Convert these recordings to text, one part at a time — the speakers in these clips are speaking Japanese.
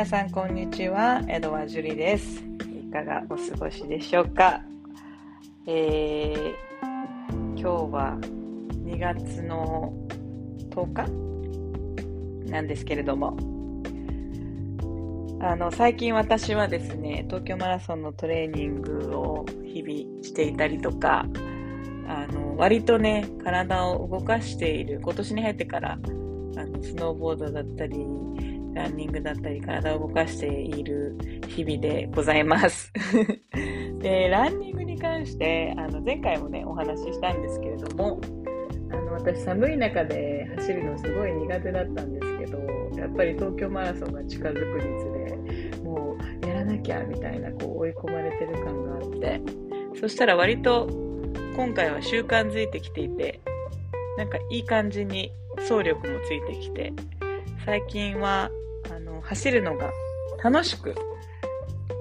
皆さんこんにちは。江戸和樹里です。いかがお過ごしでしょうか、えー、今日は2月の10日なんですけれども。あの最近私はですね東京マラソンのトレーニングを日々していたりとかあの割とね体を動かしている今年に入ってからあのスノーボードだったりランニングだったり体を動かしている日々でございます。でランニングに関してあの前回もねお話ししたんですけれどもあの私寒い中で走るのすごい苦手だったんですけどやっぱり東京マラソンが近づくにつれもうやらなきゃみたいなこう追い込まれてる感があってそしたら割と今回は習慣づいてきていてなんかいい感じに走力もついてきて最近は走るのが楽しく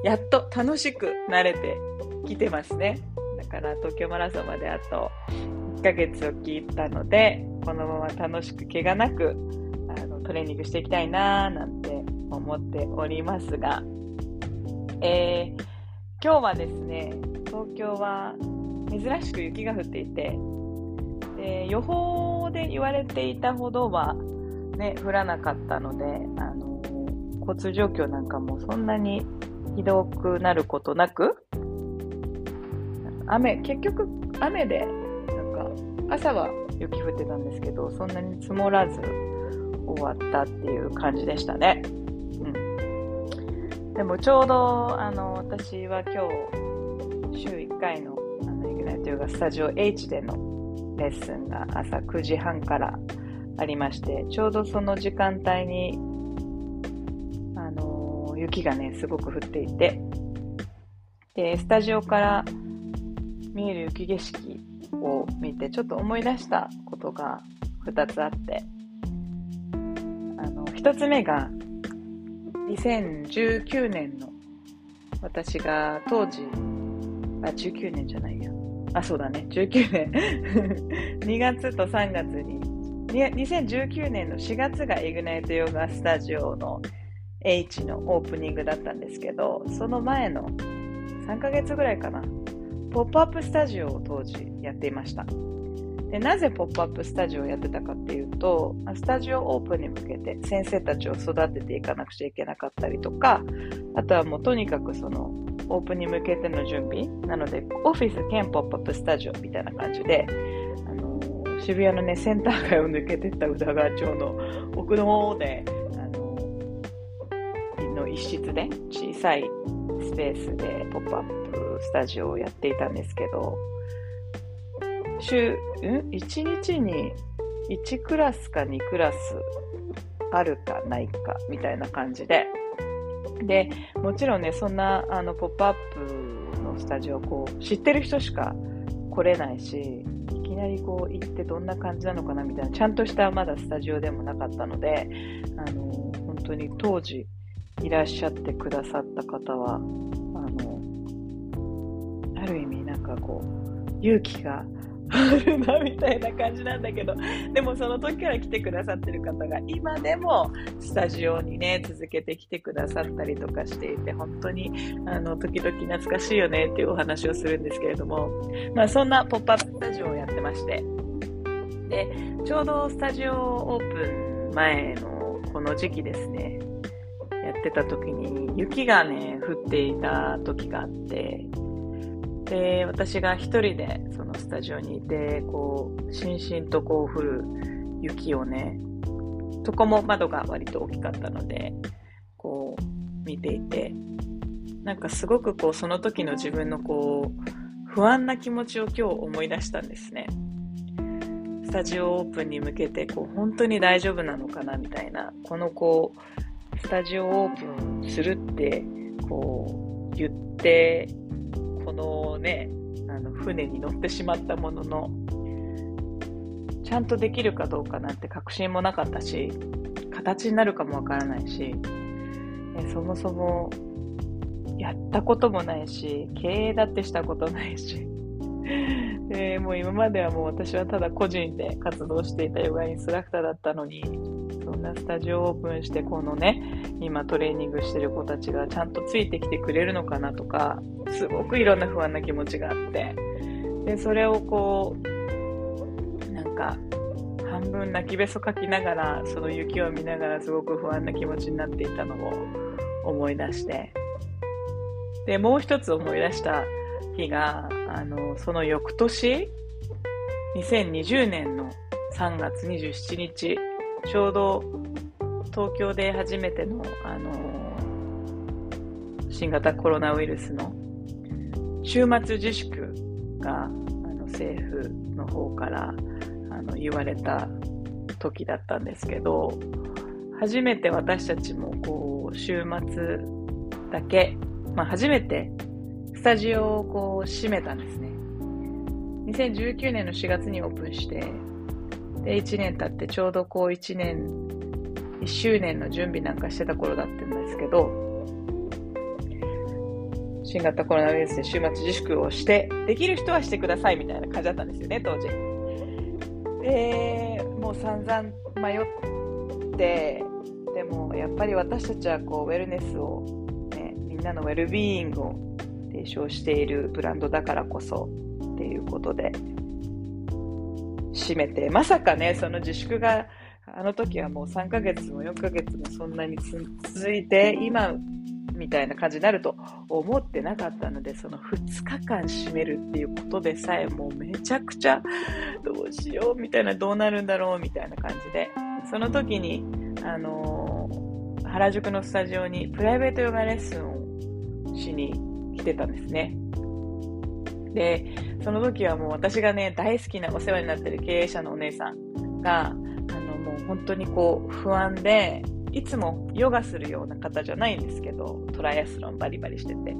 やっと楽しく慣れてきてますね。だから東京マラソンまであと1ヶ月を切ったのでこのまま楽しく怪我なくあのトレーニングしていきたいなーなんて思っておりますが、えー、今日はですね東京は珍しく雪が降っていてで予報で言われていたほどはね、降らなかったので、あの交通状況なんかもそんなにひどくなることなく、雨、結局雨で、なんか朝は雪降ってたんですけど、そんなに積もらず終わったっていう感じでしたね。うん。でもちょうど、あの、私は今日、週1回の、あの、イグナイトヨガスタジオ H でのレッスンが朝9時半からありまして、ちょうどその時間帯に、雪がね、すごく降っていて、で、スタジオから見える雪景色を見て、ちょっと思い出したことが2つあって、あの、1つ目が、2019年の私が当時、あ、19年じゃないや。あ、そうだね。19年。2月と3月に2019年の4月がイグナイトヨガスタジオの H のオープニングだったんですけど、その前の3ヶ月ぐらいかな、ポップアップスタジオを当時やっていました。でなぜポップアップスタジオをやってたかっていうと、スタジオオープンに向けて先生たちを育てていかなくちゃいけなかったりとか、あとはもうとにかくそのオープンに向けての準備、なのでオフィス兼ポップアップスタジオみたいな感じで、あの渋谷のね、センター街を抜けてった宇田川町の奥の方で、の一室で小さいスペースでポップアップスタジオをやっていたんですけど、週、ん ?1 日に1クラスか2クラスあるかないかみたいな感じで、で、もちろんね、そんな、あの、ポップアップのスタジオ、こう、知ってる人しか来れないしいき、なりこう行ってどんな感じなのかなみたいなちゃんとしたまだスタジオでもなかったのであの本当に当時いらっしゃってくださった方はあのある意味なんかこう勇気があるなみたいな感じなんだけどでもその時から来てくださってる方が今でもスタジオにね続けてきてくださったりとかしていて本当にあの時々懐かしいよねっていうお話をするんですけれども、まあ、そんなポップアップスタジオをやってましてでちょうどスタジオオープン前のこの時期ですねやってた時に雪がね降っていた時があってで私が一人でそのスタジオにいてこうしんしんとこう降る雪をねそこも窓が割と大きかったのでこう見ていてなんかすごくこうその時の自分のこう不安な気持ちを今日思い出したんですね。スタジオオープンに向けてこう本当に大丈夫なのかなみたいなこのこうスタジオオープンするってこう言ってこのね、あの船に乗ってしまったものの、ちゃんとできるかどうかなんて確信もなかったし、形になるかもわからないし、そもそもやったこともないし、経営だってしたことないし、でもう今まではもう私はただ個人で活動していたヨガインストラクターだったのにそんなスタジオオープンしてこのね今トレーニングしてる子たちがちゃんとついてきてくれるのかなとかすごくいろんな不安な気持ちがあって。でそれをこうなんか半分泣きべそかきながらその雪を見ながらすごく不安な気持ちになっていたのを思い出して。でもう一つ思い出した日があのその翌年2020年の3月27日ちょうど東京で初めての、あの新型コロナウイルスの週末自粛があの政府の方からあの言われた時だったんですけど初めて私たちもこう週末だけ、まあ、初めてスタジオをこう閉めたんですね2019年の4月にオープンしてで1年経ってちょうどこう1年1周年の準備なんかしてた頃だったんですけど新型コロナウイルスで週末自粛をして、できる人はしてくださいみたいな感じだったんですよね、当時。で、もう散々迷って、でもやっぱり私たちはこうウェルネスを、ね、みんなのウェルビーイングを提唱しているブランドだからこそっていうことで、閉めて、まさかね、その自粛があの時はもう3ヶ月も4ヶ月もそんなに続いて、今みたいな感じになると思ってなかったので、その2日間閉めるっていうことでさえもうめちゃくちゃどうしようみたいな、どうなるんだろうみたいな感じで、その時に、あのー、原宿のスタジオにプライベートヨガレッスンをしに来てたんですね。で、その時はもう私がね、大好きなお世話になってる経営者のお姉さんが、あのもう本当にこう不安で、いつもヨガするような方じゃないんですけど、トライアスロンバリバリしてて。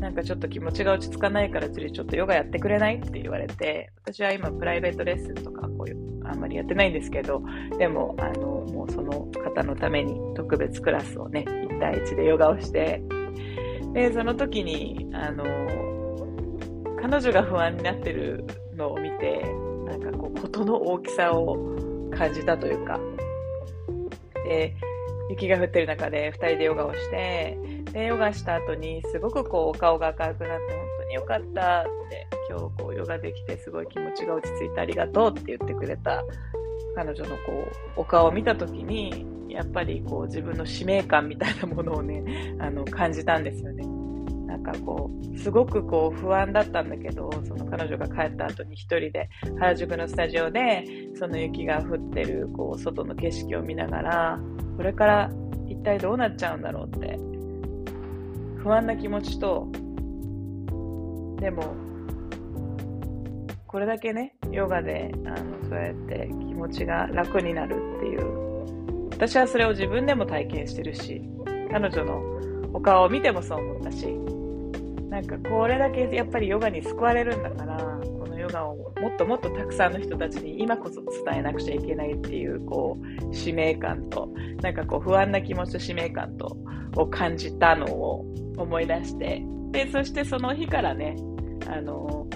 なんかちょっと気持ちが落ち着かないから次ちょっとヨガやってくれないって言われて、私は今プライベートレッスンとかこういうあんまりやってないんですけど、でもあのもうその方のために特別クラスをね、1対1でヨガをして、で、その時に、あの、彼女が不安になってるのを見て、なんかこう、事の大きさを感じたというか、で、雪が降ってる中で2人でヨガをして、で、ヨガした後にすごくこうお顔が明るくなって本当によかったって、今日こうヨガできてすごい気持ちが落ち着いてありがとうって言ってくれた彼女のこうお顔を見た時に、やっぱりこう自分の使命感みたいなものをね、あの感じたんですよね。なんかこう、すごくこう不安だったんだけど、その彼女が帰った後に一人で原宿のスタジオで、その雪が降ってるこう外の景色を見ながら、これから一体どうなっちゃうんだろうって、不安な気持ちと、でも、これだけね、ヨガで、あの、そうやって気持ちが楽になるっていう、私はそれを自分でも体験してるし、彼女のお顔を見てもそう思ったし、なんかこれだけやっぱりヨガに救われるんだから、このヨガをもっともっとたくさんの人たちに今こそ伝えなくちゃいけないっていう、こう、使命感と、なんかこう不安な気持ちと使命感と、を感じたのを思い出して、で、そしてその日からね、あの、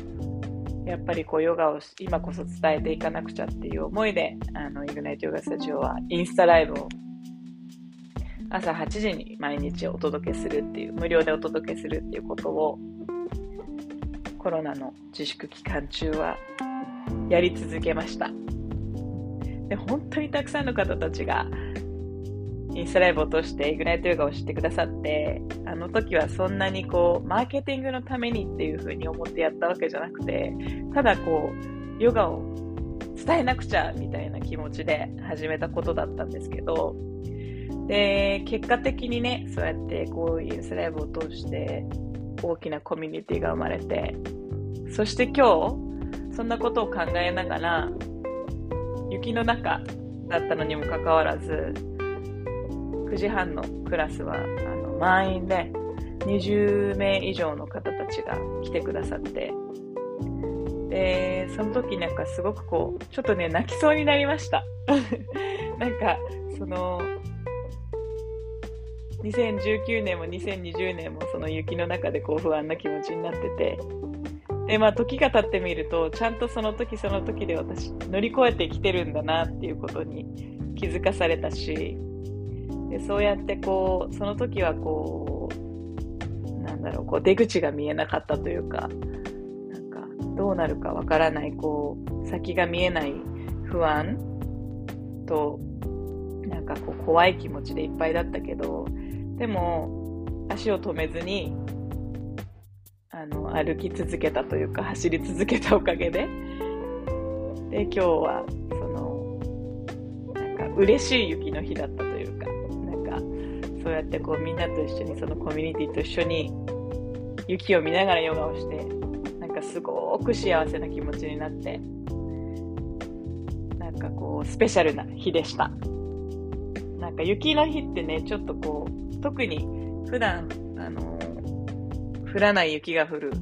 やっぱりこうヨガを今こそ伝えていかなくちゃっていう思いで、あの、イグナイトヨガスタジオはインスタライブを朝8時に毎日お届けするっていう、無料でお届けするっていうことを、コロナの自粛期間中はやり続けました。で、本当にたくさんの方たちが、インスタライブを通してイグナイトヨガを知ってくださって、あの時はそんなにこう、マーケティングのためにっていう風に思ってやったわけじゃなくて、ただこう、ヨガを伝えなくちゃみたいな気持ちで始めたことだったんですけど、で、結果的にね、そうやってこうインスタライブを通して大きなコミュニティが生まれて、そして今日、そんなことを考えながら、雪の中だったのにもかかわらず、9時半のクラスはあの満員で、20名以上の方たちが来てくださって、で、その時なんかすごくこう、ちょっとね、泣きそうになりました。なんか、その、2019年も2020年もその雪の中でこう不安な気持ちになっててで、まあ、時が経ってみると、ちゃんとその時その時で私、乗り越えてきてるんだなっていうことに気づかされたし、でそうやってこう、その時はこう、なんだろう、こう出口が見えなかったというか、なんか、どうなるかわからない、こう、先が見えない不安と、なんかこう、怖い気持ちでいっぱいだったけど、でも、足を止めずに、あの歩き続けたというか走り続けたおかげでで今日はそのなんか嬉しい雪の日だったそうやってこうみんなと一緒にそのコミュニティと一緒に雪を見ながらヨガをしてなんかすごく幸せな気持ちになってなんかこうスペシャルな日でした。なんか雪の日ってねちょっとこう特に普段あの降らない雪が降る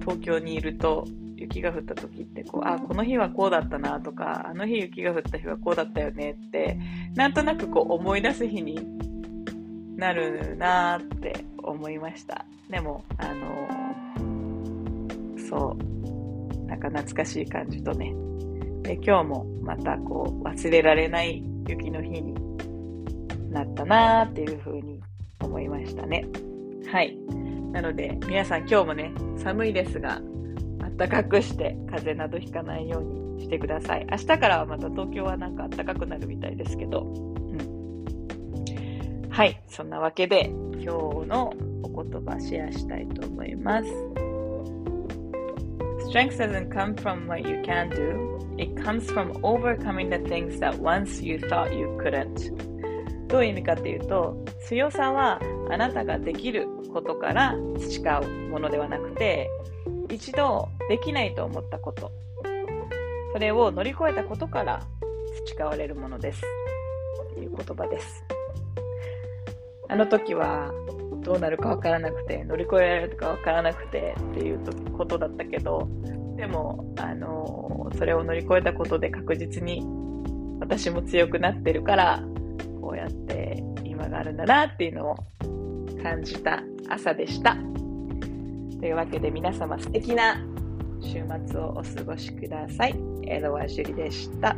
東京にいると雪が降った時ってこうあこの日はこうだったなとかあの日雪が降った日はこうだったよねってなんとなくこう思い出す日になるなって思いました。でもあのそうなんか懐かしい感じとね。で今日もまたこう忘れられない雪の日になったなっていうふうに思いましたね。はい。なので、皆さん今日もね、寒いですが、暖かくして風邪などひかないようにしてください。明日からはまた東京はなんか暖かくなるみたいですけど、はい、そんなわけで今日のお言葉シェアしたいと思います。Strength doesn't come from what you can do. It comes from overcoming the things that once you thought you couldn't. どういう意味かっていうと、強さはあなたができることから培うものではなくて、一度できないと思ったこと、それを乗り越えたことから培われるものです。という言葉です。あの時はどうなるかわからなくて、乗り越えられるかわからなくてっていうことだったけど、でも、あのそれを乗り越えたことで確実に私も強くなってるから、こうやって今があるんだなっていうのを感じた朝でした。というわけで皆様素敵な週末をお過ごしください。エドワジュリでした。